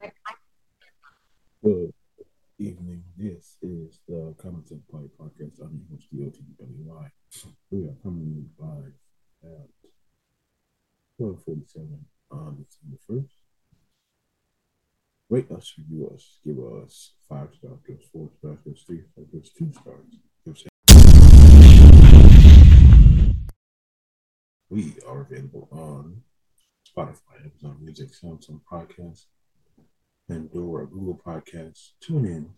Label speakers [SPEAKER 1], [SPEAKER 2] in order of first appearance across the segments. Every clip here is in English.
[SPEAKER 1] Good evening. This is the Common Sense Party Podcast. I'm your host, DOTWY. We are coming live at 1247 on December 1st. Rate us, review us, give us five stars, give us four stars, give us three stars, two stars. We are available on Spotify, Amazon Music, Samsung Podcasts, Pandora, Google Podcasts, tune in.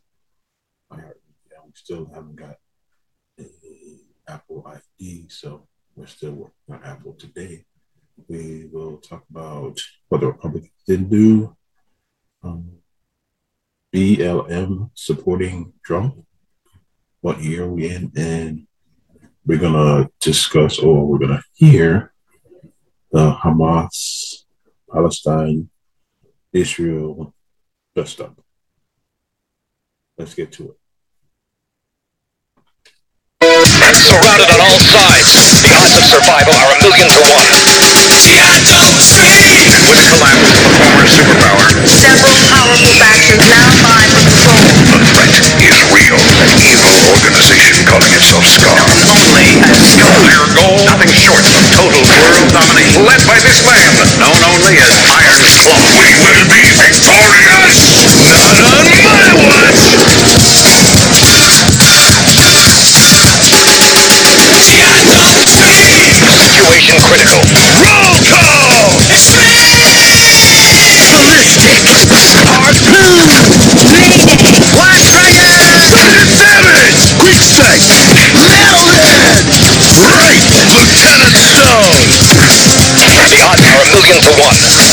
[SPEAKER 1] We still haven't got an Apple ID, so we're still working on Apple today. We will talk about what the Republicans didn't do, um, BLM supporting Trump, what year we in, and we're gonna discuss or we're gonna hear the Hamas, Palestine, Israel dust up. Let's get to it.
[SPEAKER 2] Surrounded on all sides, the odds of survival are a million to one. With collapse of a former superpower,
[SPEAKER 3] Several powerful factions now vie for control.
[SPEAKER 2] the threat is real. An evil organization calling itself SKAR. Only a SKAR. Their goal, nothing short of total world domination. Led by this man, known only as Iron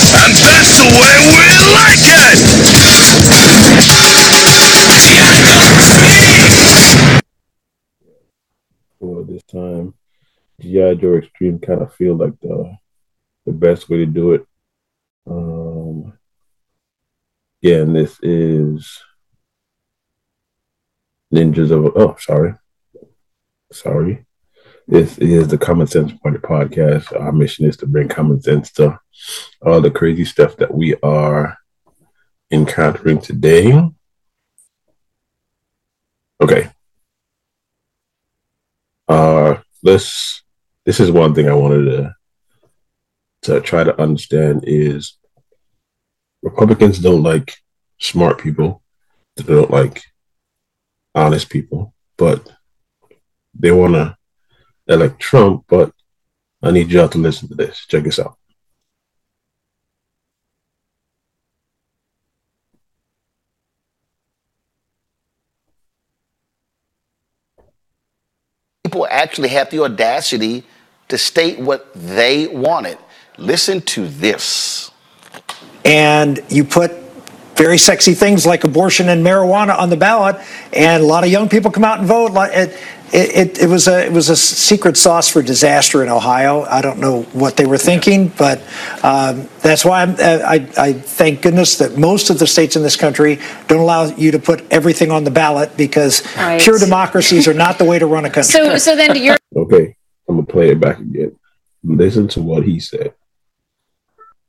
[SPEAKER 2] And that's the way we like it!
[SPEAKER 1] For this time, GI Joe Extreme kind of feel like the the best way to do it. Um, again, this is Ninjas of oh sorry, sorry. This is the Common Sense Party podcast. Our mission is to bring common sense to all the crazy stuff that we are encountering today. Okay. Uh, let's. This is one thing I wanted to to try to understand is Republicans don't like smart people. They don't like honest people, but they want to elect Trump. But I need y'all to listen to this. Check this out.
[SPEAKER 4] people actually have the audacity to state what they wanted. Listen to this.
[SPEAKER 5] and you put very sexy things like abortion and marijuana on the ballot, and a lot of young people come out and vote. Like it, it, it was a it was a secret sauce for disaster in Ohio. I don't know what they were thinking, but um, that's why I'm, I, I thank goodness that most of the states in this country don't allow you to put everything on the ballot because
[SPEAKER 6] Right.
[SPEAKER 5] pure democracies are not the way to run a country.
[SPEAKER 6] So, so then you're
[SPEAKER 1] Okay, I'm gonna play it back again. Listen to what he said.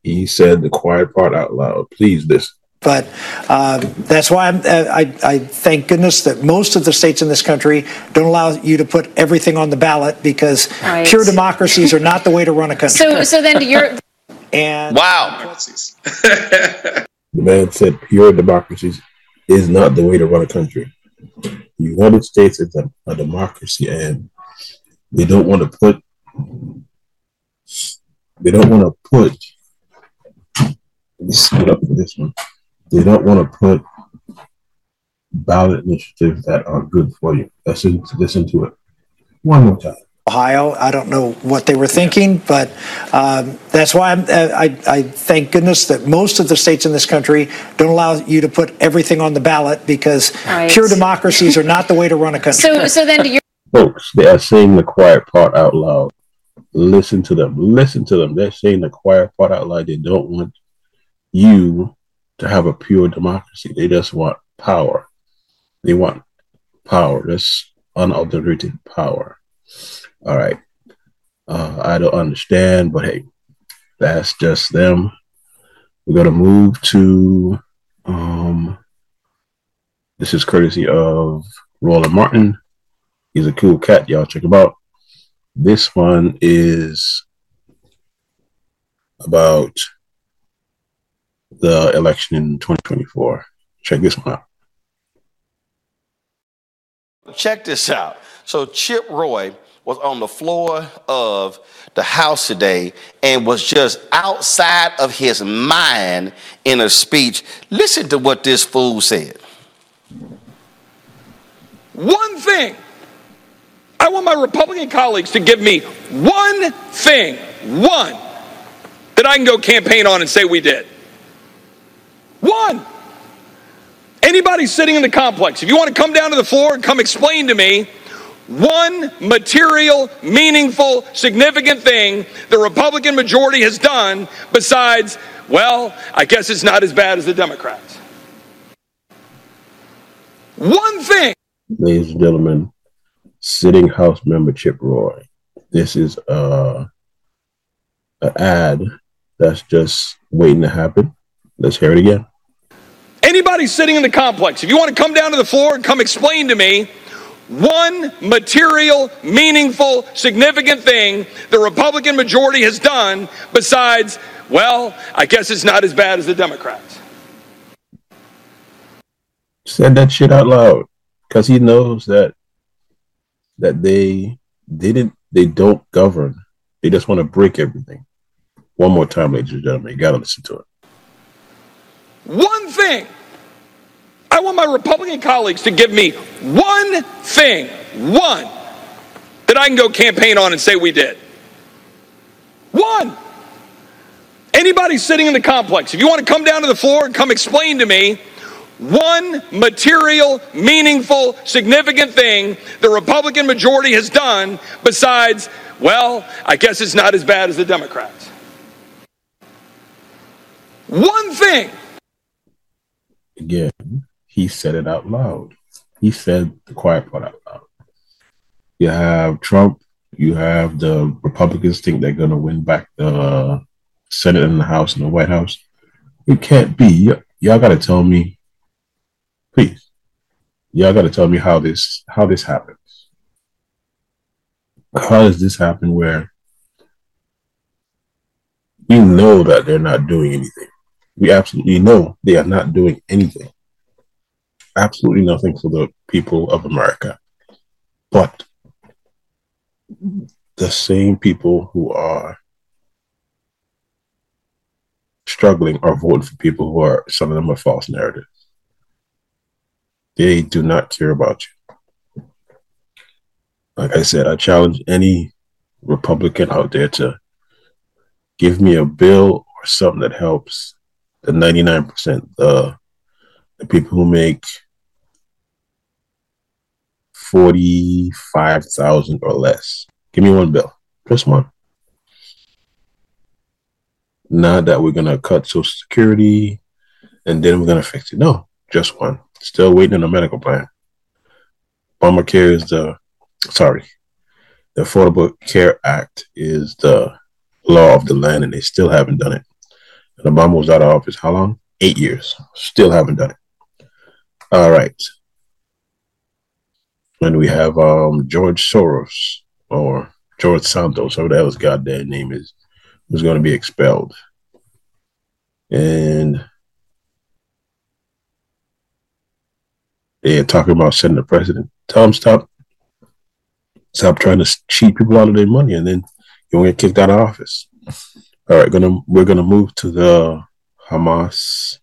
[SPEAKER 1] He said the quiet part out loud. Please listen.
[SPEAKER 5] But um, that's why I'm, I, I thank goodness that most of the states in this country don't allow you to put everything on the ballot because
[SPEAKER 6] Right.
[SPEAKER 5] pure democracies are not the way to run a country.
[SPEAKER 6] so, so then you're
[SPEAKER 5] and
[SPEAKER 4] Wow.
[SPEAKER 1] The man said pure democracies is not the way to run a country. The United States is a, a democracy and they don't want to put they don't want to put let me split up for this one. They don't want to put ballot initiatives that are good for you. Listen listen to it. One more time.
[SPEAKER 5] Ohio, I don't know what they were thinking, but um, that's why I'm, I, I thank goodness that most of the states in this country don't allow you to put everything on the ballot because
[SPEAKER 6] Right.
[SPEAKER 5] pure democracies are not the way to run a country.
[SPEAKER 6] so, so then you're
[SPEAKER 1] Folks, they are saying the quiet part out loud. Listen to them. Listen to them. They're saying the quiet part out loud. They don't want you to have a pure democracy. They just want power. They want power. That's unadulterated power. All right. Uh, I don't understand, but hey, that's just them. We're going to move to Um, this is courtesy of Roland Martin. He's a cool cat. Y'all check him out. This one is about the election in 2024. Check this one out.
[SPEAKER 4] Check this out. So Chip Roy was on the floor of the House today and was just outside of his mind in a speech. Listen to what this fool said.
[SPEAKER 7] One thing. I want my Republican colleagues to give me one thing, one, that I can go campaign on and say we did. One. Anybody sitting in the complex, if you want to come down to the floor and come explain to me one material, meaningful, significant thing the Republican majority has done besides, well, I guess it's not as bad as the Democrats. One thing.
[SPEAKER 1] Ladies and gentlemen, sitting House member Chip Roy. This is uh, an ad that's just waiting to happen. Let's hear it again.
[SPEAKER 7] Anybody sitting in the complex, if you want to come down to the floor and come explain to me one material, meaningful, significant thing the Republican majority has done besides, well, I guess it's not as bad as the Democrats.
[SPEAKER 1] Said that shit out loud because he knows that that they didn't they don't govern. They just want to break everything. One more time, ladies and gentlemen, you gotta listen to it.
[SPEAKER 7] One thing. I want my Republican colleagues to give me one thing, one, that I can go campaign on and say we did. One. Anybody sitting in the complex, if you want to come down to the floor and come explain to me one material, meaningful, significant thing the Republican majority has done besides, well, I guess it's not as bad as the Democrats. One thing.
[SPEAKER 1] Again, he said it out loud. He said the quiet part out loud. You have Trump, you have the Republicans think they're going to win back the Senate and the House and the White House. It can't be. Y- y'all got to tell me, please. Y'all got to tell me how this how this happens. How does this happen where we know that they're not doing anything? We absolutely know they are not doing anything. Absolutely nothing for the people of America. But the same people who are struggling are voting for people who are some of them are false narratives. They do not care about you. Like I said, I challenge any Republican out there to give me a bill or something that helps the 99%, the, uh, the people who make 45,000 or less. Give me one bill, just one. Not that we're going to cut Social Security and then we're going to fix it. No, just one. Still waiting on a medical plan. Obamacare is the, sorry, the Affordable Care Act is the law of the land and they still haven't done it. And Obama was out of office how long? Eight years. Still haven't done it. All right. And we have um, George Soros or George Santos, whatever the hell his goddamn name is, who's going to be expelled. And they're talking about sending the president. Tell him stop, stop trying to cheat people out of their money, and then you won't get kicked out of office. All right, gonna we're gonna move to the Hamas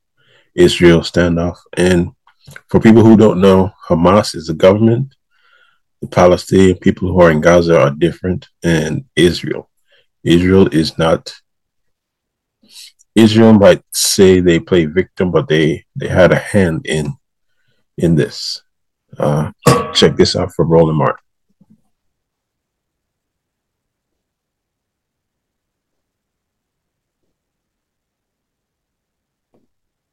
[SPEAKER 1] Israel standoff, and for people who don't know, Hamas is a government. The Palestinian people who are in Gaza are different, and Israel. Israel is not. Israel might say they play victim, but they they had a hand in in this. Uh, check this out from Roland Martin.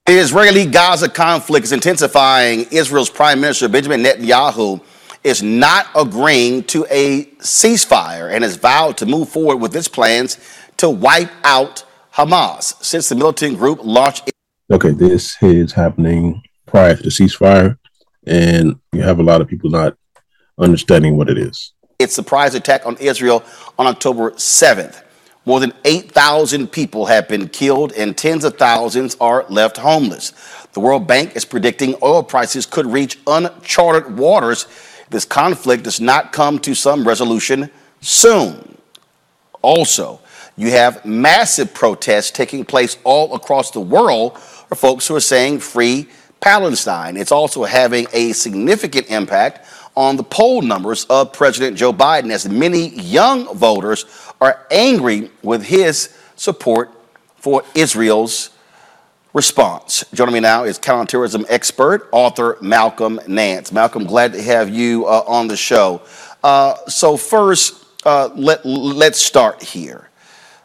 [SPEAKER 4] The Israeli Gaza conflict is intensifying. Israel's Prime Minister Benjamin Netanyahu is not agreeing to a ceasefire and has vowed to move forward with its plans to wipe out Hamas since the militant group launched.
[SPEAKER 1] Okay, this is happening prior to the ceasefire, and you have a lot of people not understanding what it is.
[SPEAKER 4] its a surprise attack on Israel on October 7th. More than 8,000 people have been killed and tens of thousands are left homeless. The World Bank is predicting oil prices could reach uncharted waters if this conflict does not come to some resolution soon. Also, you have massive protests taking place all across the world for folks who are saying free Palestine. It's also having a significant impact on the poll numbers of President Joe Biden as many young voters are angry with his support for Israel's response. Joining me now is counterterrorism expert, author Malcolm Nance. Malcolm, glad to have you uh, on the show. Uh, so first, uh, let, let's start here.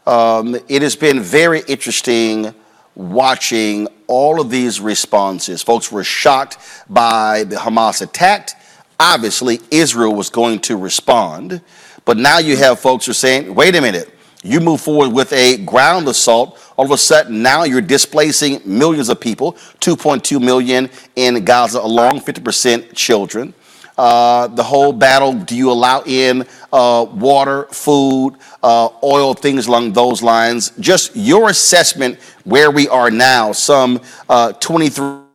[SPEAKER 4] Um, it has been very interesting watching all of these responses. Folks were shocked by the Hamas attack. Obviously, Israel was going to respond. But now you have folks who are saying, wait a minute, you move forward with a ground assault. All of a sudden, now you're displacing millions of people 2.2 million in Gaza alone, 50% children. Uh, the whole battle do you allow in uh, water, food, uh, oil, things along those lines? Just your assessment where we are now, some uh, 23.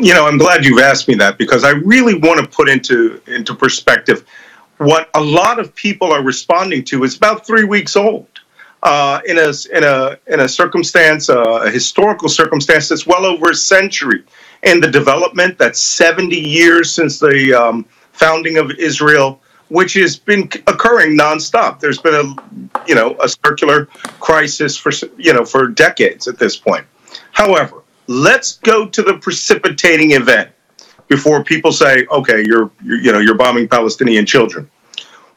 [SPEAKER 8] You know, I'm glad you've asked me that because I really want to put into into perspective what a lot of people are responding to is about three weeks old. Uh, in a in a in a circumstance, uh, a historical circumstance that's well over a century, in the development that's 70 years since the um, founding of Israel, which has been occurring nonstop. There's been a you know a circular crisis for you know for decades at this point. However, let's go to the precipitating event before people say, "Okay, you're, you're you know you're bombing Palestinian children."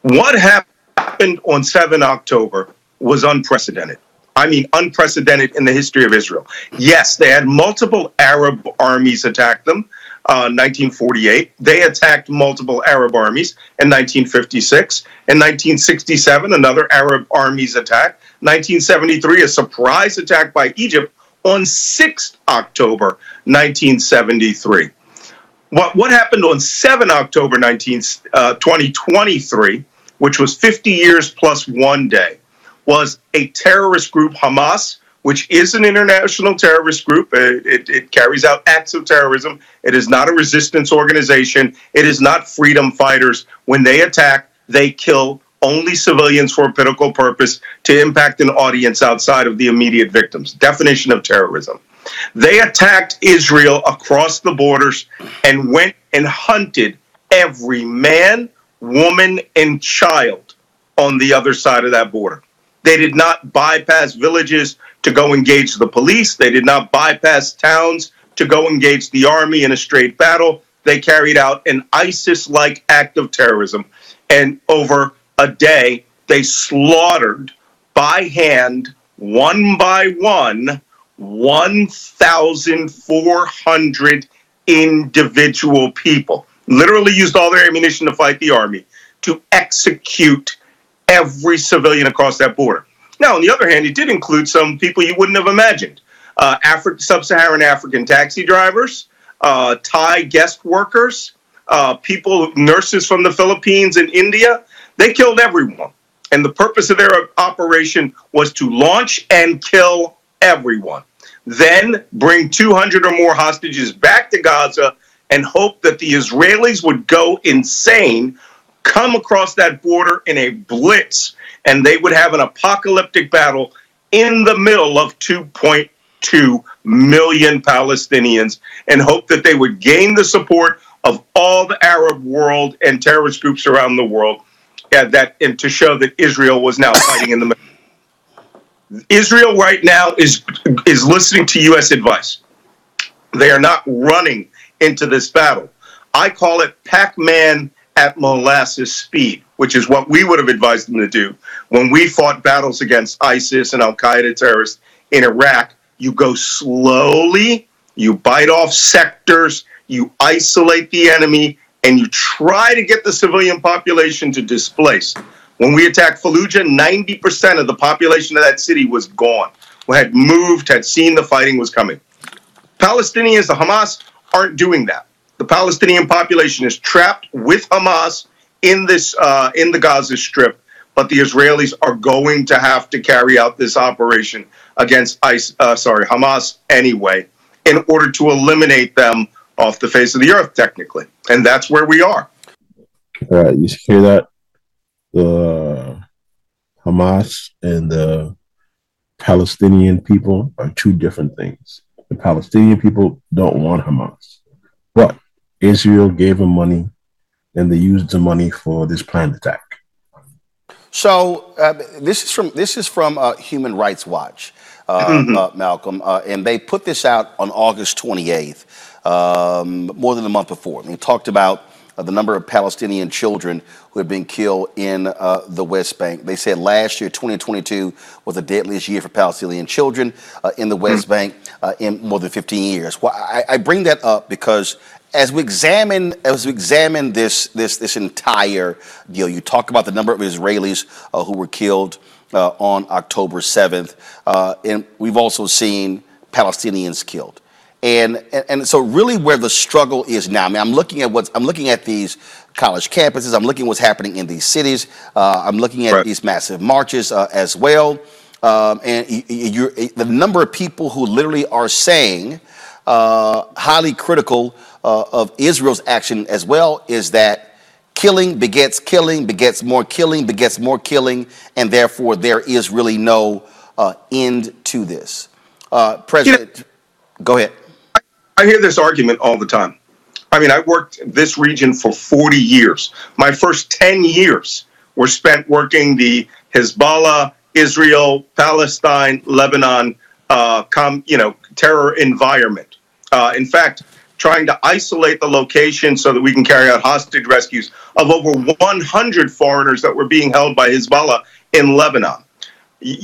[SPEAKER 8] What happened on 7 October was unprecedented. I mean, unprecedented in the history of Israel. Yes, they had multiple Arab armies attack them. Uh, 1948, they attacked multiple Arab armies in 1956. In 1967, another Arab armies attack. 1973, a surprise attack by Egypt on 6th October 1973. What, what happened on 7 October 19, uh, 2023, which was 50 years plus one day, was a terrorist group, Hamas, which is an international terrorist group. It, it, it, carries out acts of terrorism. It is not a resistance organization. It is not freedom fighters. When they attack, they kill only civilians for a political purpose to impact an audience outside of the immediate victims. Definition of terrorism. They attacked Israel across the borders and went and hunted every man, woman, and child on the other side of that border. They did not bypass villages to go engage the police. They did not bypass towns to go engage the army in a straight battle. They carried out an ISIS like act of terrorism. And over a day, they slaughtered by hand, one by one, 1,400 individual people. Literally used all their ammunition to fight the army to execute every civilian across that border. Now, on the other hand, it did include some people you wouldn't have imagined uh, Afri- sub Saharan African taxi drivers, uh, Thai guest workers, uh, people, nurses from the Philippines and India. They killed everyone. And the purpose of their operation was to launch and kill everyone. Then bring 200 or more hostages back to Gaza and hope that the Israelis would go insane, come across that border in a blitz, and they would have an apocalyptic battle in the middle of 2.2 million Palestinians and hope that they would gain the support of all the Arab world and terrorist groups around the world and that and to show that Israel was now fighting in the middle. Israel right now is is listening to US advice. They are not running into this battle. I call it Pac-Man at molasses speed, which is what we would have advised them to do when we fought battles against ISIS and Al Qaeda terrorists in Iraq. You go slowly, you bite off sectors, you isolate the enemy, and you try to get the civilian population to displace. When we attacked Fallujah, 90% of the population of that city was gone. had moved, had seen the fighting was coming. Palestinians, the Hamas, aren't doing that. The Palestinian population is trapped with Hamas in this uh, in the Gaza Strip, but the Israelis are going to have to carry out this operation against ICE, uh, sorry, Hamas anyway, in order to eliminate them off the face of the earth, technically, and that's where we are.
[SPEAKER 1] All right, you hear that? The Hamas and the Palestinian people are two different things. The Palestinian people don't want Hamas, but Israel gave them money, and they used the money for this planned attack.
[SPEAKER 4] So uh, this is from this is from uh, Human Rights Watch, uh,
[SPEAKER 8] Mm-hmm.
[SPEAKER 4] uh, Malcolm, uh, and they put this out on August 28th, um, more than a month before. They talked about uh, the number of Palestinian children who had been killed in uh, the West Bank. They said last year, 2022, was the deadliest year for Palestinian children uh, in the West Bank uh, in more than 15 years. Well, I, I bring that up because as we examine as we examine this this this entire deal, you talk about the number of Israelis uh, who were killed uh, on October 7th, uh, and we've also seen Palestinians killed. And, and and so really where the struggle is now. I mean, I'm looking at what's I'm looking at these college campuses. I'm looking at what's happening in these cities. Uh, I'm looking at
[SPEAKER 8] Right.
[SPEAKER 4] these massive marches uh, as well. Um, and y- y- you're, the number of people who literally are saying uh, highly critical uh, of Israel's action as well is that killing begets killing, begets more killing, begets more killing, and therefore there is really no uh, end to this. Uh, President, go ahead.
[SPEAKER 8] I hear this argument all the time. I mean, I worked this region for 40 years. My first 10 years were spent working the Hezbollah, Israel, Palestine, Lebanon, uh, com, you know, terror environment. Uh, in fact, trying to isolate the location so that we can carry out hostage rescues of over 100 foreigners that were being held by Hezbollah in Lebanon.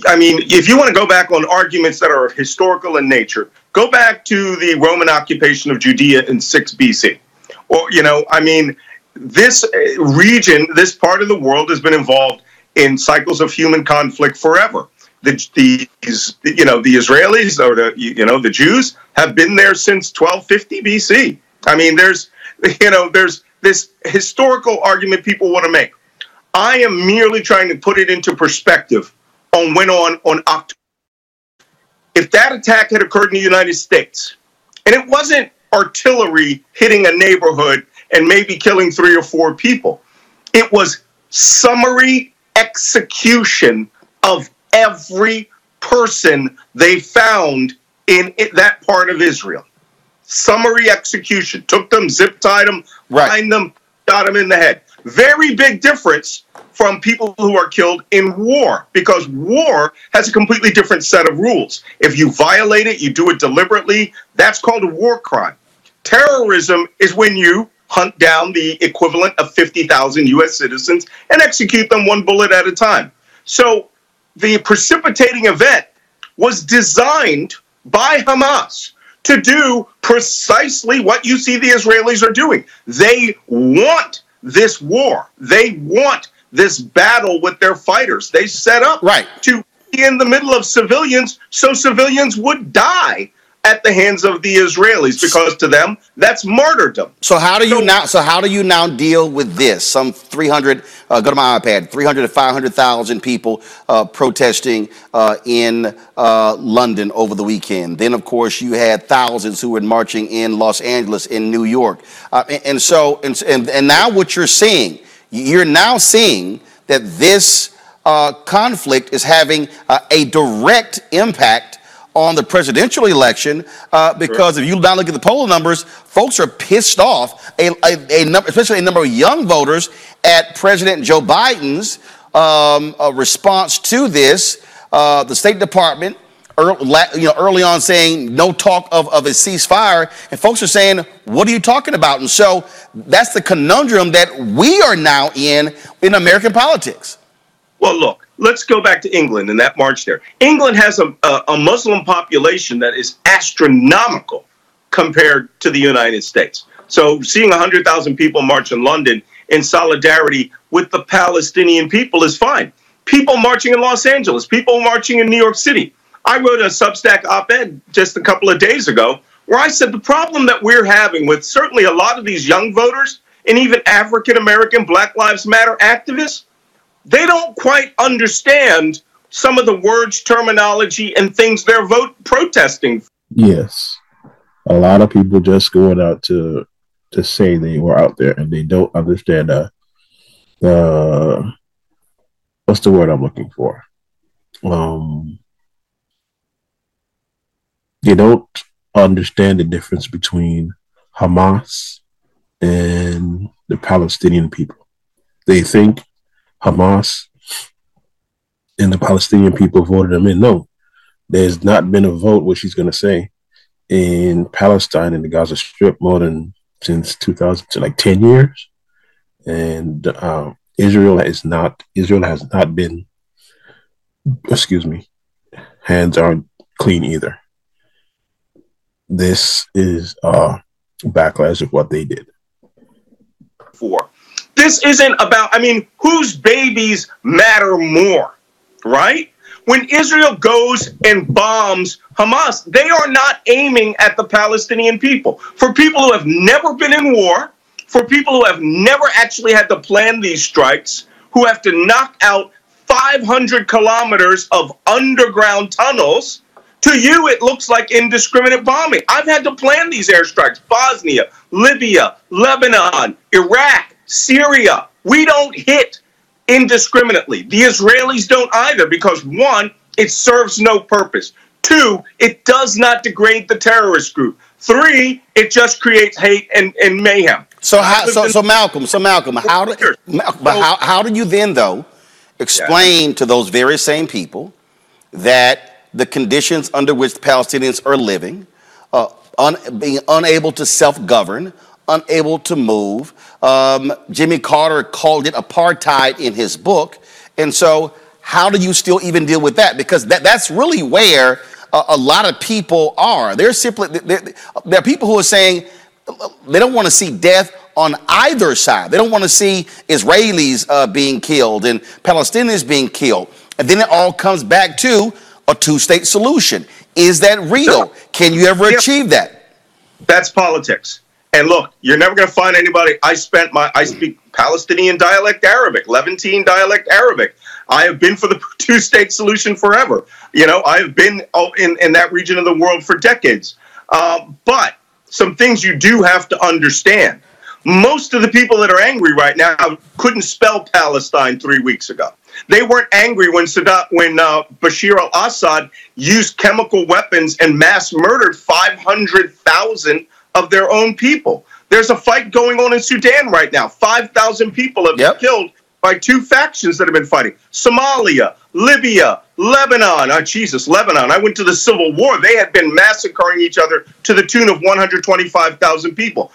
[SPEAKER 8] I mean, if you want to go back on arguments that are historical in nature, go back to the Roman occupation of Judea in 6 BC. Or, you know, I mean, this uh, region, this part of the world has been involved in cycles of human conflict forever. The, these, you know, the Israelis or the, you know, the Jews have been there since 1250 BC. I mean, there's, you know, there's this historical argument people want to make. I am merely trying to put it into perspective on went on on October. If that attack had occurred in the United States, and it wasn't artillery hitting a neighborhood and maybe killing three or four people, it was summary execution of every person they found in it, that part of Israel. Summary execution. Took them, zip tied them,
[SPEAKER 4] Right.
[SPEAKER 8] lined them, shot them in the head. Very big difference from people who are killed in war because war has a completely different set of rules. If you violate it, you do it deliberately, that's called a war crime. Terrorism is when you hunt down the equivalent of 50,000 US citizens and execute them one bullet at a time. So the precipitating event was designed by Hamas to do precisely what you see the Israelis are doing. They want this war. They want this battle with their fighters. They set up
[SPEAKER 4] Right.
[SPEAKER 8] to be in the middle of civilians so civilians would die at the hands of the Israelis because to them that's martyrdom.
[SPEAKER 4] So how do you
[SPEAKER 8] So-
[SPEAKER 4] now? So how do you now deal with this? Some 300. Uh, go to my iPad. 300 to 500,000 people uh, protesting uh, in uh, London over the weekend. Then, of course, you had thousands who were marching in Los Angeles, in New York, uh, and, and so and, and and now what you're seeing, you're now seeing that this uh, conflict is having uh, a direct impact on the presidential election uh, because if you now look at the poll numbers, folks are pissed off, a, a, a number, especially a number of young voters, at President Joe Biden's um, uh, response to this. Uh, the State Department, early, you know, early on saying no talk of, of a ceasefire, and folks are saying, "What are you talking about?" And so that's the conundrum that we are now in in American politics.
[SPEAKER 8] Well, look, let's go back to England and that march there. England has a, a, a Muslim population that is astronomical compared to the United States. So seeing 100,000 people march in London in solidarity with the Palestinian people is fine. People marching in Los Angeles, people marching in New York City. I wrote a Substack op ed just a couple of days ago where I said the problem that we're having with certainly a lot of these young voters and even African American Black Lives Matter activists, they don't quite understand some of the words, terminology, and things they're vote protesting.
[SPEAKER 1] Yes, a lot of people just going out to to say they were out there and they don't understand uh the what's the word I'm looking for? Um, they don't understand the difference between Hamas and the Palestinian people. They think Hamas and the Palestinian people voted them in. No, there's not been a vote, what she's going to say, in Palestine and the Gaza Strip more than since 2000 to like 10 years. And um, Israel is not, Israel has not been, excuse me, hands aren't clean either. This is uh, backlash of what they did.
[SPEAKER 8] For this isn't about, I mean, whose babies matter more, right? When Israel goes and bombs Hamas, they are not aiming at the Palestinian people. For people who have never been in war, for people who have never actually had to plan these strikes, who have to knock out 500 kilometers of underground tunnels, to you it looks like indiscriminate bombing. I've had to plan these airstrikes Bosnia, Libya, Lebanon, Iraq, Syria. We don't hit indiscriminately. The Israelis don't either because one, it serves no purpose. Two, it does not degrade the terrorist group. Three, it just creates hate and, and mayhem.
[SPEAKER 4] So how? So, so Malcolm. So Malcolm, how do? But how, how do you then though explain to those very same people that the conditions under which the Palestinians are living, uh, un, being unable to self-govern, unable to move. Um, Jimmy Carter called it apartheid in his book, and so how do you still even deal with that? Because that, that's really where a, a lot of people are. They're simply there are people who are saying they don't want to see death on either side. They don't want to see Israelis uh, being killed and Palestinians being killed. And then it all comes back to a two-state solution. Is that real? Can you ever
[SPEAKER 8] Yeah.
[SPEAKER 4] achieve that?
[SPEAKER 8] That's politics. And look, you're never going to find anybody. I spent my, I speak Palestinian dialect Arabic, Levantine dialect Arabic. I have been for the two state solution forever. You know, I've been oh, in, in that region of the world for decades. Um, but some things you do have to understand. Most of the people that are angry right now couldn't spell Palestine three weeks ago. They weren't angry when Saddam, when uh, Bashar al-Assad used chemical weapons and mass murdered 500,000 of their own people. There's a fight going on in Sudan right now. 5,000 people have
[SPEAKER 4] Yep.
[SPEAKER 8] been killed by two factions that have been fighting. Somalia, Libya, Lebanon. Oh, Jesus, Lebanon. I went to the Civil War. They had been massacring each other to the tune of 125,000 people.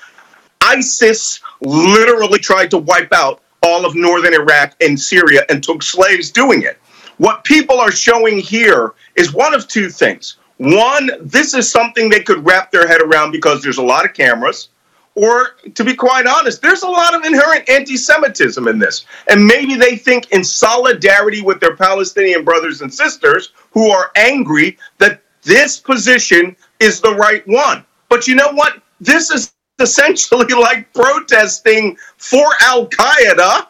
[SPEAKER 8] ISIS literally tried to wipe out all of northern Iraq and Syria and took slaves doing it. What people are showing here is one of two things. One, this is something they could wrap their head around because there's a lot of cameras. Or, to be quite honest, there's a lot of inherent anti Semitism in this. And maybe they think, in solidarity with their Palestinian brothers and sisters who are angry, that this position is the right one. But you know what? This is essentially like protesting for Al Qaeda,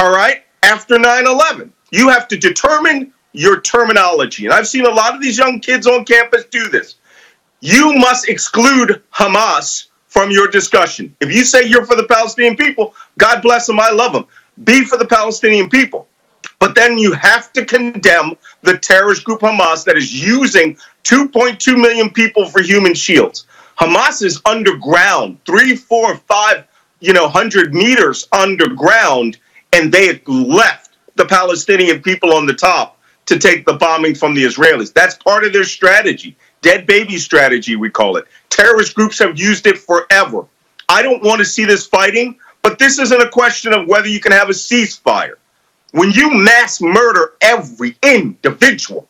[SPEAKER 8] all right, after 9 11. You have to determine your terminology. And I've seen a lot of these young kids on campus do this. You must exclude Hamas from your discussion. If you say you're for the Palestinian people, God bless them, I love them. Be for the Palestinian people. But then you have to condemn the terrorist group Hamas that is using 2.2 million people for human shields. Hamas is underground, three, four, five, you know, hundred meters underground, and they left the Palestinian people on the top to take the bombing from the Israelis. That's part of their strategy. Dead baby strategy, we call it. Terrorist groups have used it forever. I don't want to see this fighting, but this isn't a question of whether you can have a ceasefire. When you mass murder every individual,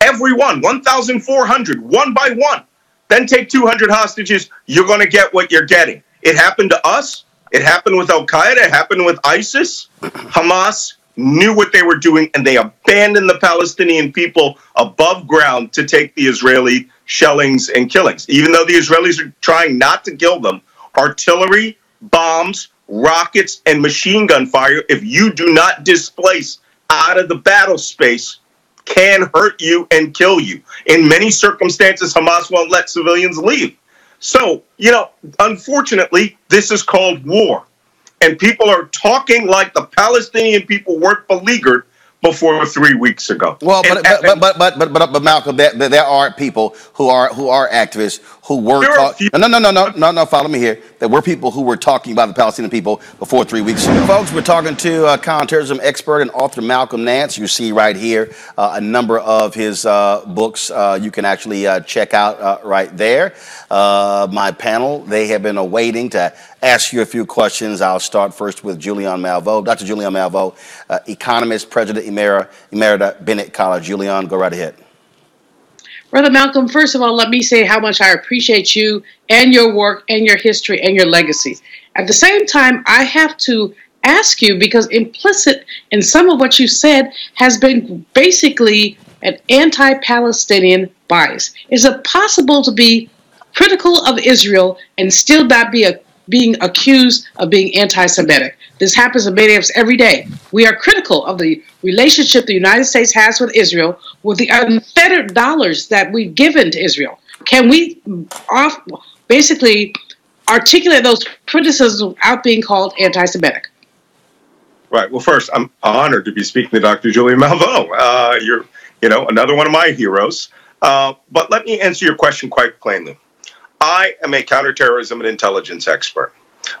[SPEAKER 8] everyone, 1,400, one by one, then take 200 hostages, you're going to get what you're getting. It happened to us. It happened with Al Qaeda. It happened with ISIS. Hamas knew what they were doing and they abandoned the Palestinian people above ground to take the Israeli shellings and killings. Even though the Israelis are trying not to kill them, artillery, bombs, rockets, and machine gun fire, if you do not displace out of the battle space, can hurt you and kill you. In many circumstances, Hamas won't let civilians leave. So, you know, unfortunately, this is called war. And people are talking like the Palestinian people weren't beleaguered before three weeks ago.
[SPEAKER 4] Well,
[SPEAKER 8] And-
[SPEAKER 4] but but but but but but, but Malcolm, there, there there are people who are who are activists who were
[SPEAKER 8] There are a
[SPEAKER 4] talking.
[SPEAKER 8] few-
[SPEAKER 4] No, no, no, no, no, no. Follow me here. There were people who were talking about the Palestinian people before three weeks ago. Folks, we're talking to uh, counterterrorism expert and author Malcolm Nance. You see right here uh, a number of his uh, books. Uh, you can actually uh, check out uh, right there. Uh, my panel they have been awaiting to ask you a few questions. I'll start first with Julianne Malveaux, Dr. Julianne Malveaux, uh, economist, president emerita, emerita Bennett College. Julianne, go right ahead.
[SPEAKER 9] Brother Malcolm, first of all, let me say how much I appreciate you and your work and your history and your legacy. At the same time, I have to ask you because implicit in some of what you said has been basically an anti Palestinian bias. Is it possible to be critical of Israel and still not be a, being accused of being anti Semitic? This happens in many of us every day. We are critical of the relationship the United States has with Israel, with the unfettered dollars that we've given to Israel. Can we off, basically articulate those criticisms without being called anti Semitic?
[SPEAKER 8] Right. Well, first, I'm honored to be speaking to Dr. Julianne Malveaux. Uh, you're, you know, another one of my heroes. Uh, but let me answer your question quite plainly. I am a counterterrorism and intelligence expert.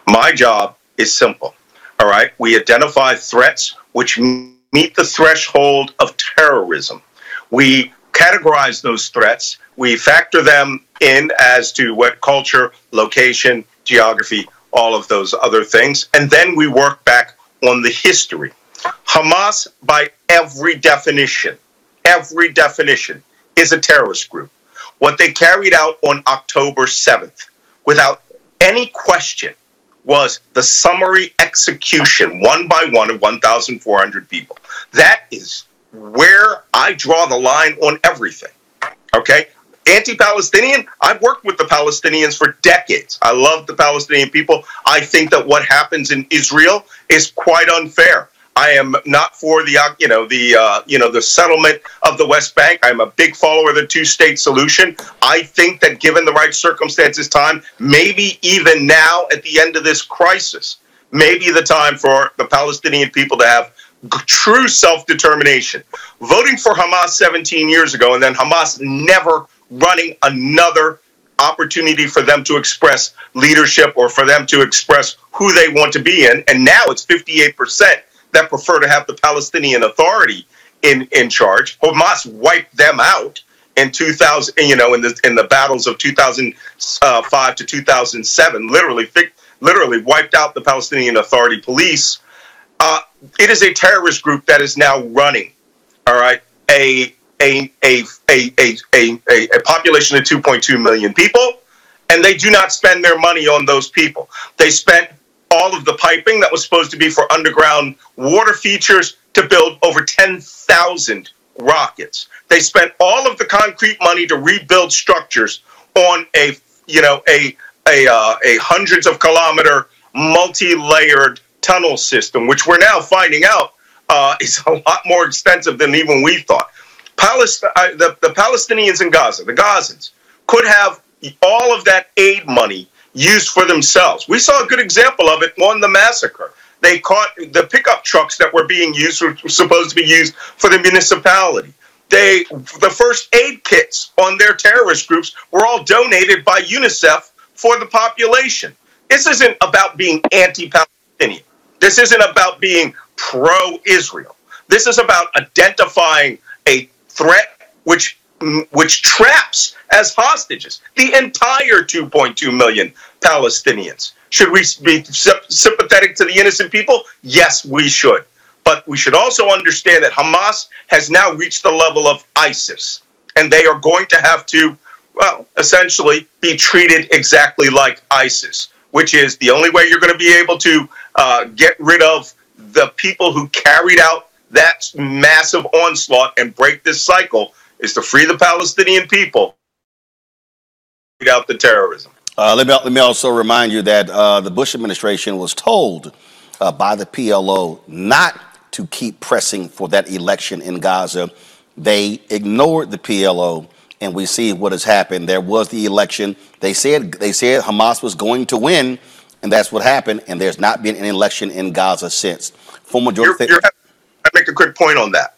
[SPEAKER 8] My job is simple. All right. We identify threats which meet the threshold of terrorism. We categorize those threats. We factor them in as to what culture, location, geography, all of those other things. And then we work back on the history. Hamas, by every definition, every definition, is a terrorist group. What they carried out on October 7th, without any question, was the summary execution, one by one, of 1,400 people. That is where I draw the line on everything. Okay? Anti Palestinian, I've worked with the Palestinians for decades. I love the Palestinian people. I think that what happens in Israel is quite unfair. I am not for the uh, you know the uh, you know the settlement of the West Bank. I'm a big follower of the two-state solution. I think that given the right circumstances, time maybe even now at the end of this crisis, maybe the time for the Palestinian people to have true self-determination. Voting for Hamas 17 years ago and then Hamas never running another opportunity for them to express leadership or for them to express who they want to be in. And now it's 58% that prefer to have the Palestinian Authority in, in charge. Hamas wiped them out in 2000, you know, in the in the battles of 2005 to 2007, literally, literally wiped out the Palestinian Authority police. Uh, it is a terrorist group that is now running. All right, a a a a a a, a, population of 2.2 million people, and they do not spend their money on those people. They spent all of the piping that was supposed to be for underground water features to build over 10,000 rockets. They spent all of the concrete money to rebuild structures on a you know a a uh, a hundreds of kilometer multi-layered tunnel system, which we're now finding out uh, is a lot more extensive than even we thought. Palestine, uh, the, the Palestinians in Gaza, the Gazans, could have all of that aid money used for themselves. We saw a good example of it on the massacre. They caught the pickup trucks that were being used were supposed to be used for the municipality. They the first aid kits on their terrorist groups were all donated by UNICEF for the population. This isn't about being anti-Palestinian. This isn't about being pro-Israel. This is about identifying a threat which which traps as hostages the entire 2.2 million Palestinians. Should we be sympathetic to the innocent people? Yes, we should. But we should also understand that Hamas has now reached the level of ISIS, and they are going to have to, well, essentially be treated exactly like ISIS, which is the only way you're going to be able to uh, get rid of the people who carried out that massive onslaught and break this cycle is to free the Palestinian people, carried out the terrorism.
[SPEAKER 4] Uh, let, me, let me also remind you that uh, the Bush administration was told uh, by the PLO not to keep pressing for that election in Gaza. They ignored the PLO, and we see what has happened. There was the election. They said they said Hamas was going to win, and that's what happened. And there's not been an election in Gaza since. Former
[SPEAKER 8] You're, you're, I make a quick point on that.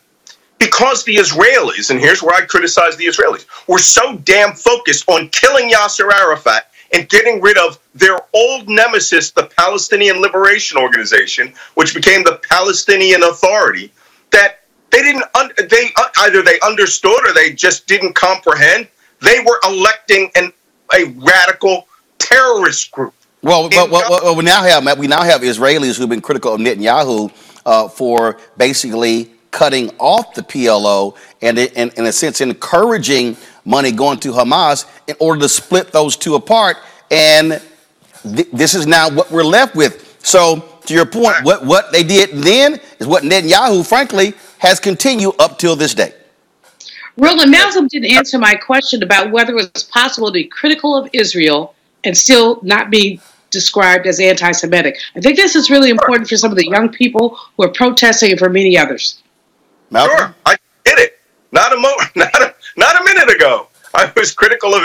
[SPEAKER 8] Because the Israelis, and here's where I criticize the Israelis, were so damn focused on killing Yasser Arafat and getting rid of their old nemesis, the Palestinian Liberation Organization, which became the Palestinian Authority, that they didn't un- they uh, either they understood or they just didn't comprehend. They were electing an a radical terrorist group.
[SPEAKER 4] Well, well, well, well, we now have we now have Israelis who've been critical of Netanyahu uh, for basically cutting off the PLO and, in, in a sense, encouraging money going to Hamas in order to split those two apart. And th- this is now what we're left with. So, to your point, what, what they did then is what Netanyahu, frankly, has continued up till this day.
[SPEAKER 9] Roland Malcolm didn't answer my question about whether it was possible to be critical of Israel and still not be described as anti-Semitic. I think this is really important for some of the young people who are protesting and for many others.
[SPEAKER 4] Malcolm?
[SPEAKER 8] Sure, I did it. Not a mo- not a, not a minute ago, I was critical of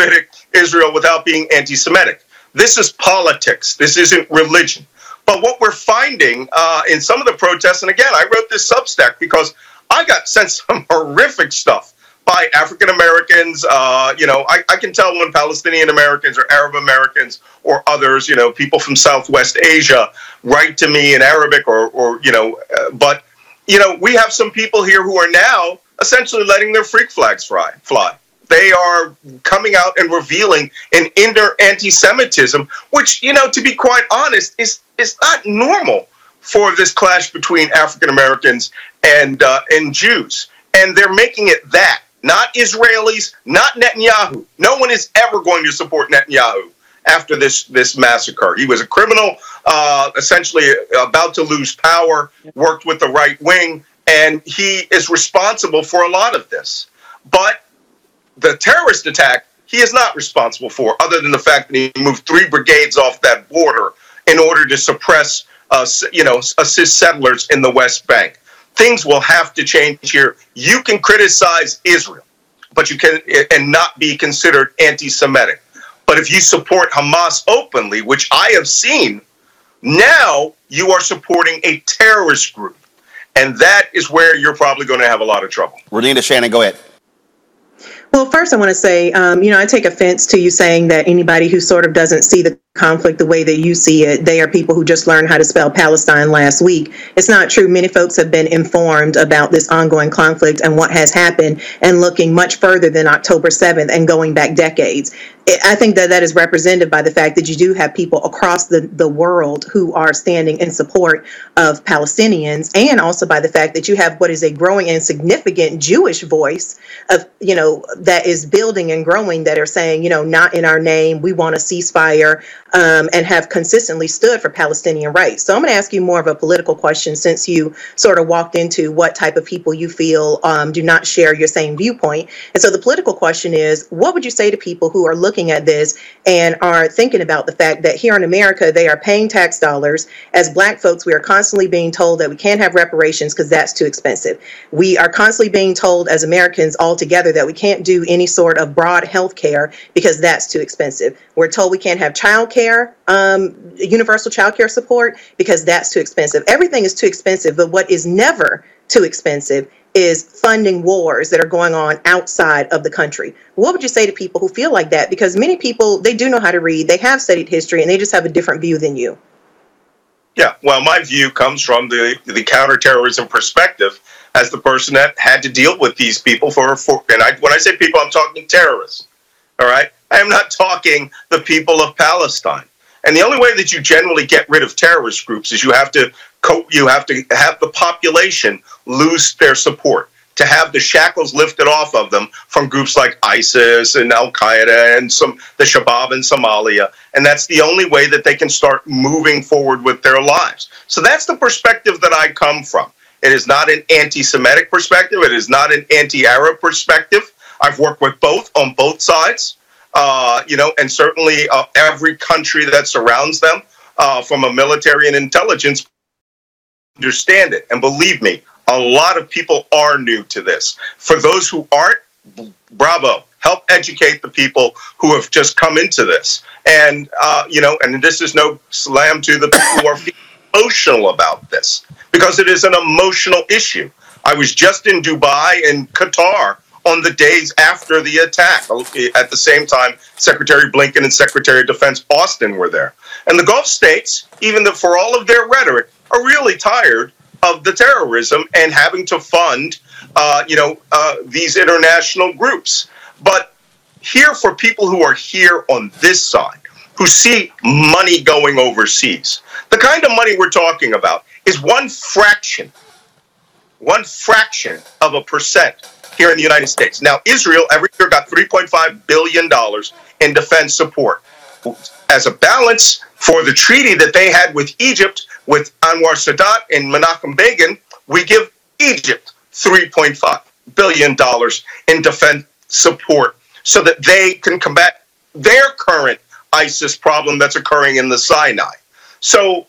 [SPEAKER 8] Israel without being anti-Semitic. This is politics. This isn't religion. But what we're finding uh, in some of the protests, and again, I wrote this Substack because I got sent some horrific stuff by African Americans. Uh, you know, I, I, can tell when Palestinian Americans or Arab Americans or others, you know, people from Southwest Asia write to me in Arabic or, or you know, uh, but, you know, we have some people here who are now essentially letting their freak flags fly. fly. They are coming out and revealing an inner anti-Semitism, which, you know, to be quite honest, is is not normal for this clash between African Americans and uh, and Jews, and they're making it that not Israelis, not Netanyahu. No one is ever going to support Netanyahu after this this massacre. He was a criminal, uh, essentially about to lose power. Worked with the right wing, and he is responsible for a lot of this. But the terrorist attack, he is not responsible for, other than the fact that he moved three brigades off that border in order to suppress, uh, you know, assist settlers in the West Bank things will have to change here. You can criticize Israel, but you can and not be considered anti-Semitic. But if you support Hamas openly, which I have seen, now you are supporting a terrorist group. And that is where you're probably going to have a lot of trouble.
[SPEAKER 4] Renitta Shannon, go ahead.
[SPEAKER 10] Well, first, I want to say, um, you know, I take offense to you saying that anybody who sort of doesn't see the conflict the way that you see it, they are people who just learned how to spell Palestine last week. It's not true. Many folks have been informed about this ongoing conflict and what has happened and looking much further than October 7th and going back decades. I think that that is represented by the fact that you do have people across the, the world who are standing in support of Palestinians, and also by the fact that you have what is a growing and significant Jewish voice of, you know, that is building and growing that are saying, you know, not in our name, we want a ceasefire, um, and have consistently stood for Palestinian rights. So I'm going to ask you more of a political question since you sort of walked into what type of people you feel um, do not share your same viewpoint. And so the political question is what would you say to people who are looking at this and are thinking about the fact that here in America, they are paying tax dollars? As black folks, we are constantly being told that we can't have reparations because that's too expensive. We are constantly being told as Americans altogether that we can't do any sort of broad health care because that's too expensive. We're told we can't have child care care, um, universal child care support, because that's too expensive. Everything is too expensive, but what is never too expensive is funding wars that are going on outside of the country. What would you say to people who feel like that? Because many people, they do know how to read, they have studied history, and they just have a different view than you.
[SPEAKER 8] Yeah, well, my view comes from the, the counterterrorism perspective as the person that had to deal with these people for, for and I, when I say people, I'm talking terrorists. All right. I am not talking the people of Palestine. And the only way that you generally get rid of terrorist groups is you have to co- you have to have the population lose their support. to have the shackles lifted off of them from groups like ISIS and Al Qaeda and some the Shabab in Somalia, and that's the only way that they can start moving forward with their lives. So that's the perspective that I come from. It is not an anti-Semitic perspective. It is not an anti-Arab perspective. I've worked with both on both sides, uh, you know, and certainly uh, every country that surrounds them uh, from a military and intelligence understand it. And believe me, a lot of people are new to this. For those who aren't, bravo. Help educate the people who have just come into this. And, uh, you know, and this is no slam to the people who are emotional about this because it is an emotional issue. I was just in Dubai and Qatar on the days after the attack. At the same time, Secretary Blinken and Secretary of Defense Austin were there. And the Gulf states, even for all of their rhetoric, are really tired of the terrorism and having to fund, uh, you know, uh, these international groups. But here, for people who are here on this side, who see money going overseas, the kind of money we're talking about is one fraction, one fraction of a percent here in the United States. Now, Israel every year got $3.5 billion in defense support. As a balance for the treaty that they had with Egypt, with Anwar Sadat and Menachem Begin, we give Egypt $3.5 billion in defense support so that they can combat their current ISIS problem that's occurring in the Sinai. So,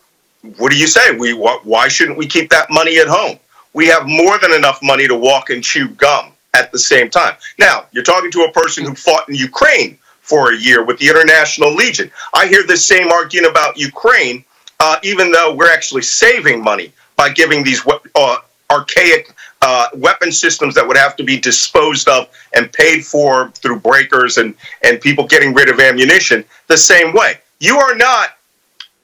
[SPEAKER 8] what do you say? We why shouldn't we keep that money at home? We have more than enough money to walk and chew gum at the same time. Now, you're talking to a person who fought in Ukraine for a year with the International Legion. I hear the same argument about Ukraine, uh, even though we're actually saving money by giving these uh, archaic uh, weapon systems that would have to be disposed of and paid for through breakers and, and people getting rid of ammunition the same way. You are not,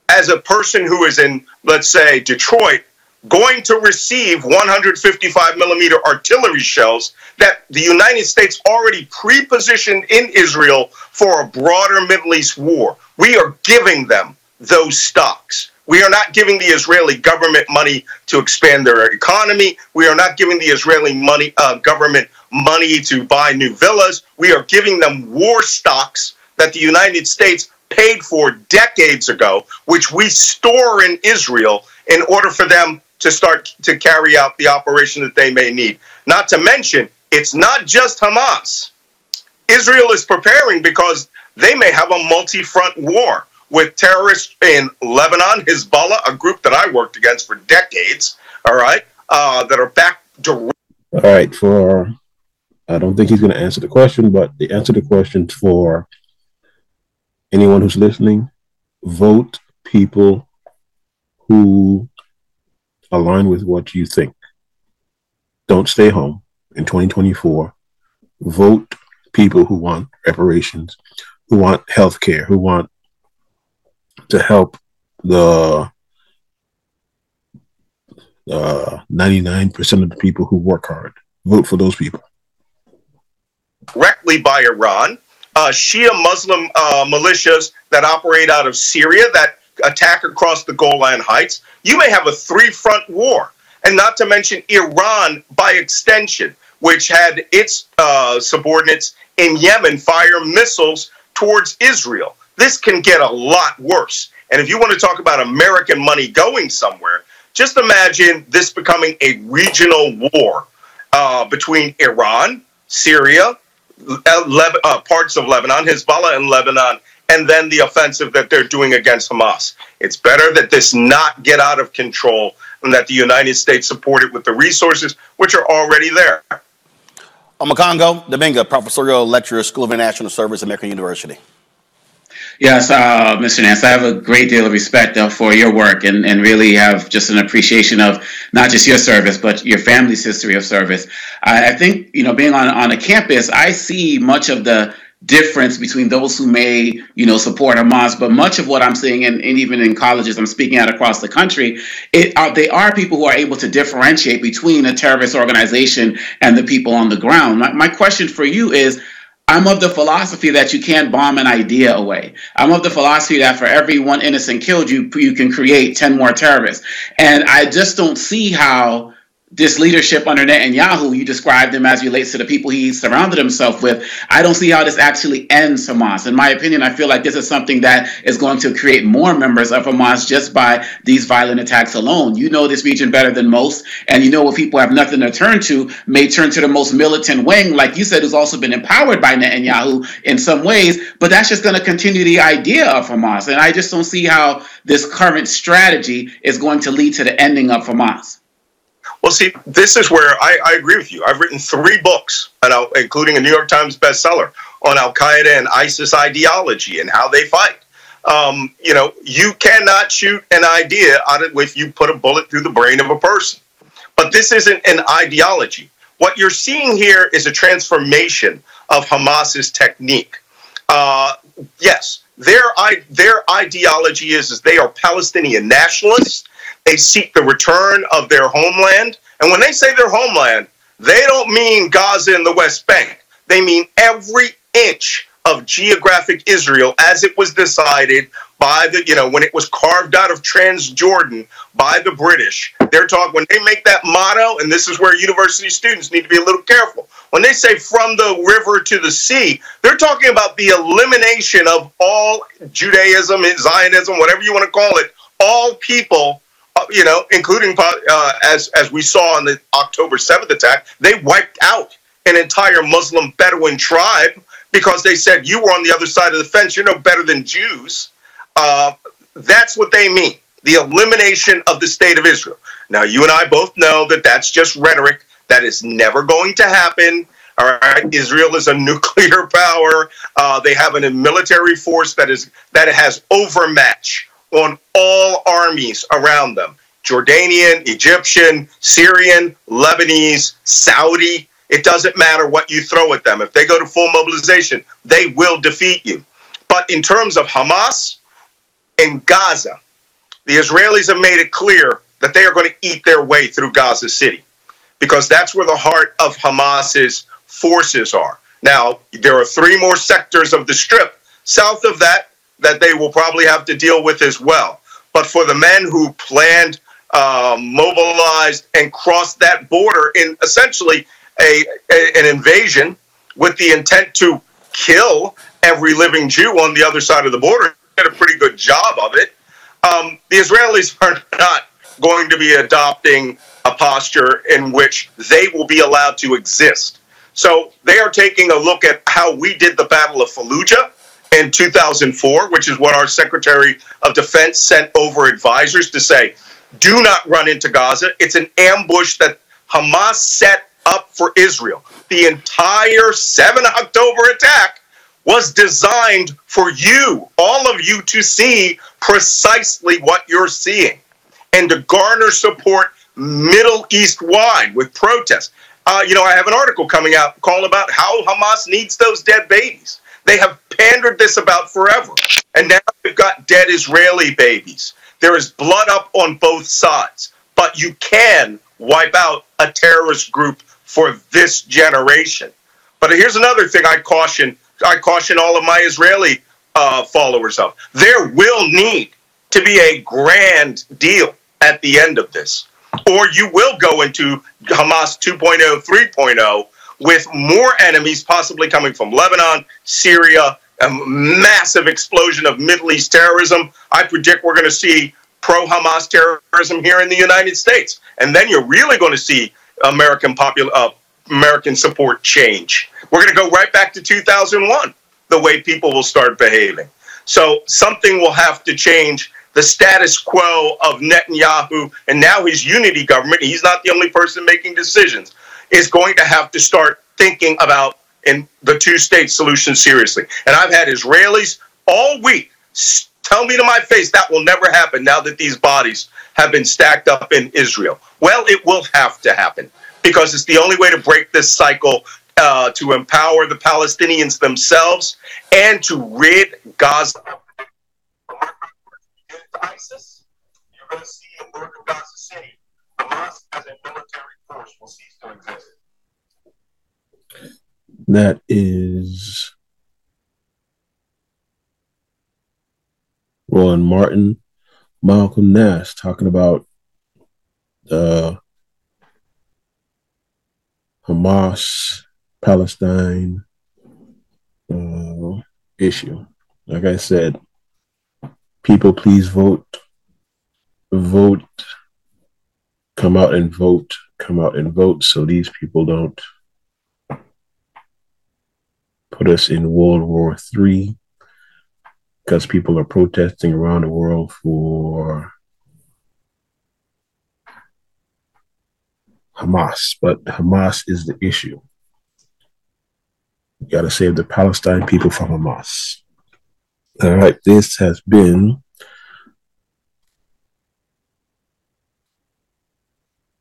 [SPEAKER 8] as a person who is in, let's say, Detroit, going to receive 155 millimeter artillery shells that the United States already pre positioned in Israel for a broader Middle East war. We are giving them those stocks. We are not giving the Israeli government money to expand their economy. We are not giving the Israeli money uh, government money to buy new villas. We are giving them war stocks that the United States paid for decades ago, which we store in Israel in order for them to start to carry out the operation that they may need. Not to mention, it's not just Hamas. Israel is preparing because they may have a multi front war with terrorists in Lebanon, Hezbollah, a group that I worked against for decades, all right, uh, that are back direct.
[SPEAKER 1] All right, for I don't think he's going to answer the question, but the answer to the question for anyone who's listening, vote people who align with what you think. Don't stay home in 2024. Vote people who want reparations, who want health care, who want to help the uh, 99% of the people who work hard. Vote for those people.
[SPEAKER 8] Directly by Iran, uh, Shia Muslim uh, militias that operate out of Syria that attack across the Golan Heights. You may have a three front war. And not to mention Iran by extension, which had its uh, subordinates in Yemen fire missiles towards Israel. This can get a lot worse. And if you want to talk about American money going somewhere, just imagine this becoming a regional war uh, between Iran, Syria, uh, uh, parts of Lebanon, Hezbollah in Lebanon, and then the offensive that they're doing against Hamas. It's better that this not get out of control and that the United States support it with the resources which are already there.
[SPEAKER 4] Omekongo Dibinga, professorial lecturer, School of International Service, American University.
[SPEAKER 11] Yes, uh, Mr. Nance, I have a great deal of respect uh, for your work and, and really have just an appreciation of not just your service, but your family's history of service. I, I think, you know, being on, on a campus, I see much of the difference between those who may, you know, support Hamas, but much of what I'm seeing, and, and even in colleges I'm speaking out across the country, it, uh, they are people who are able to differentiate between a terrorist organization and the people on the ground. My, my question for you is, I'm of the philosophy that you can't bomb an idea away. I'm of the philosophy that for every one innocent killed, you you can create ten more terrorists. And I just don't see how this leadership under Netanyahu, you described him as relates to the people he surrounded himself with. I don't see how this actually ends Hamas. In my opinion, I feel like this is something that is going to create more members of Hamas just by these violent attacks alone. You know this region better than most, and you know what people have nothing to turn to may turn to the most militant wing, like you said, who's also been empowered by Netanyahu in some ways, but that's just going to continue the idea of Hamas. And I just don't see how this current strategy is going to lead to the ending of Hamas.
[SPEAKER 8] Well, see, this is where I, I agree with you. I've written three books, including a New York Times bestseller on Al Qaeda and ISIS ideology and how they fight. Um, you know, you cannot shoot an idea out of if you put a bullet through the brain of a person. But this isn't an ideology. What you're seeing here is a transformation of Hamas's technique. Uh, yes, their their ideology is, is they are Palestinian nationalists they seek the return of their homeland. And when they say their homeland, they don't mean Gaza and the West Bank. They mean every inch of geographic Israel as it was decided by the, you know, when it was carved out of Transjordan by the British. They're talking, when they make that motto, and this is where university students need to be a little careful. When they say from the river to the sea, they're talking about the elimination of all Judaism, Zionism, whatever you want to call it, all people you know, including uh, as as we saw in the October seventh attack, they wiped out an entire Muslim Bedouin tribe because they said you were on the other side of the fence. You're no better than Jews. Uh, that's what they mean. The elimination of the state of Israel. Now, you and I both know that that's just rhetoric. That is never going to happen. All right, Israel is a nuclear power. Uh, they have a military force that is that has overmatch on all armies around them Jordanian, Egyptian, Syrian, Lebanese, Saudi. It doesn't matter what you throw at them. If they go to full mobilization, they will defeat you. But in terms of Hamas in Gaza, the Israelis have made it clear that they are going to eat their way through Gaza City because that's where the heart of Hamas's forces are. Now, there are three more sectors of the strip. South of that, that they will probably have to deal with as well. But for the men who planned, uh, mobilized, and crossed that border in essentially a, a, an invasion with the intent to kill every living Jew on the other side of the border, did a pretty good job of it. Um, the Israelis are not going to be adopting a posture in which they will be allowed to exist. So they are taking a look at how we did the Battle of Fallujah in 2004, which is what our Secretary of Defense sent over advisors to say do not run into Gaza. It's an ambush that Hamas set up for Israel. The entire 7 October attack was designed for you, all of you, to see precisely what you're seeing and to garner support Middle East wide with protests. Uh, you know, I have an article coming out called about how Hamas needs those dead babies. They have pandered this about forever. And now we've got dead Israeli babies. There is blood up on both sides. But you can wipe out a terrorist group for this generation. But here's another thing I caution I caution all of my Israeli uh, followers of. There will need to be a grand deal at the end of this. Or you will go into Hamas 2.0, 3.0, with more enemies possibly coming from Lebanon, Syria, a massive explosion of Middle East terrorism. I predict we're going to see pro Hamas terrorism here in the United States. And then you're really going to see American popular uh, American support change. We're going to go right back to 2001, the way people will start behaving. So something will have to change. The status quo of Netanyahu and now his unity government, he's not the only person making decisions is going to have to start thinking about in the two state solution seriously. And I've had Israelis all week tell me to my face that will never happen now that these bodies have been stacked up in Israel. Well, it will have to happen because it's the only way to break this cycle uh, to empower the Palestinians themselves and to rid Gaza. Of ISIS, you're going to see in northern Gaza City, Hamas as a military will cease to exist.
[SPEAKER 1] That is Roland Martin, Malcolm Nance talking about the Hamas Palestine uh, issue. Like I said, people please vote. Vote. Come out and vote. Come out and vote so these people don't put us in World War III because people are protesting around the world for Hamas, but Hamas is the issue. You got to save the Palestine people from Hamas. All right, this has been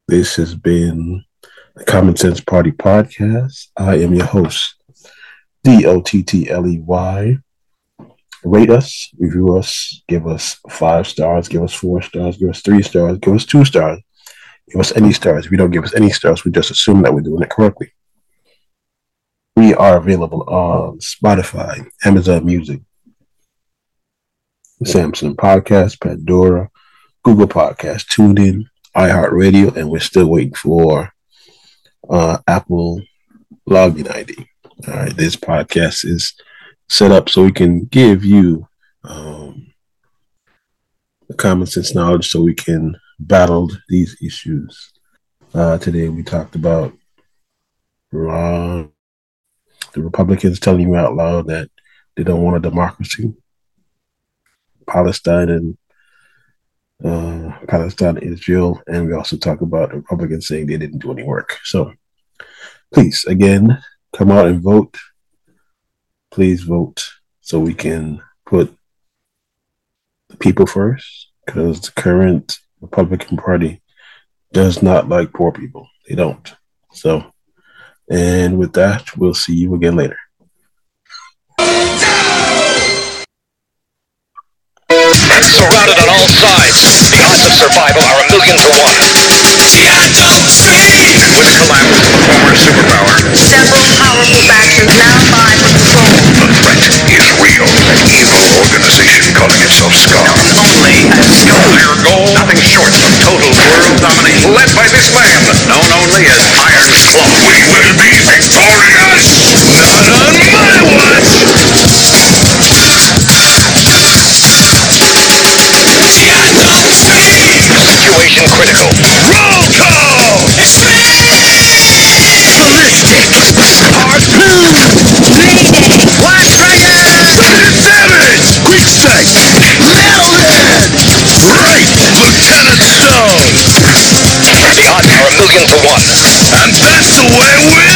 [SPEAKER 1] this has been the Common Sense Party podcast. I am your host, D O T T L E Y. Rate us, review us, give us five stars, give us four stars, give us three stars, give us two stars, give us any stars. If you don't give us any stars, we just assume that we're doing it correctly. We are available on Spotify, Amazon Music, Samsung Podcast, Pandora, Google Podcast, TuneIn, iHeartRadio, and we're still waiting for uh, Apple login ID. All right, this podcast is set up so we can give you um, the common sense knowledge so we can battle these issues. Uh, today we talked about uh, the Republicans telling you out loud that they don't want a democracy. Palestine and uh, Palestine Israel, and we also talk about Republicans saying they didn't do any work. So please, again, come out and vote. Please vote so we can put the people first, because the current Republican Party does not like poor people. They don't. So, and with that, we'll see you again later.
[SPEAKER 2] Surrounded on all sides, the odds of survival are a million to one. With the collapse of the former superpower,
[SPEAKER 3] Several powerful factions now vying for control.
[SPEAKER 2] the threat is real. An evil organization calling itself SKAR. Only as SKAR. Their goal, nothing short of total world domination. Led by this man, known only as Iron Claw. We will be victorious! Not on my watch! Situation critical. Roll call! Ballistic! Harpoon! Mayday! Black Dragon! Savage! Quick sight! Metalhead! Right! Lieutenant Stone! The odds are a million to one. And that's the way we